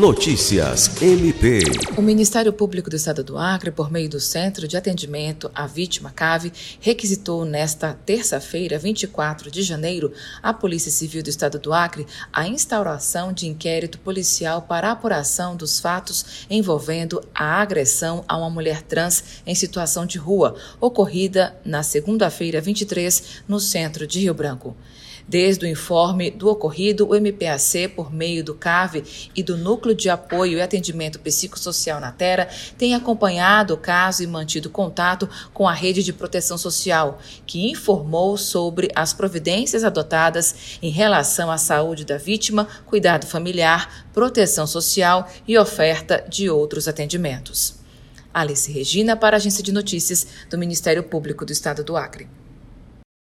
Notícias MP. O Ministério Público do Estado do Acre, por meio do Centro de Atendimento à Vítima CAVE, requisitou nesta terça-feira, 24 de janeiro, à Polícia Civil do Estado do Acre a instauração de inquérito policial para apuração dos fatos envolvendo a agressão a uma mulher trans em situação de rua, ocorrida na segunda-feira 23 no centro de Rio Branco. Desde o informe do ocorrido, o MPAC, por meio do CAVE e do Núcleo de Apoio e Atendimento Psicossocial na Terra, tem acompanhado o caso e mantido contato com a rede de proteção social, que informou sobre as providências adotadas em relação à saúde da vítima, cuidado familiar, proteção social e oferta de outros atendimentos. Alice Regina, para a Agência de Notícias do Ministério Público do Estado do Acre.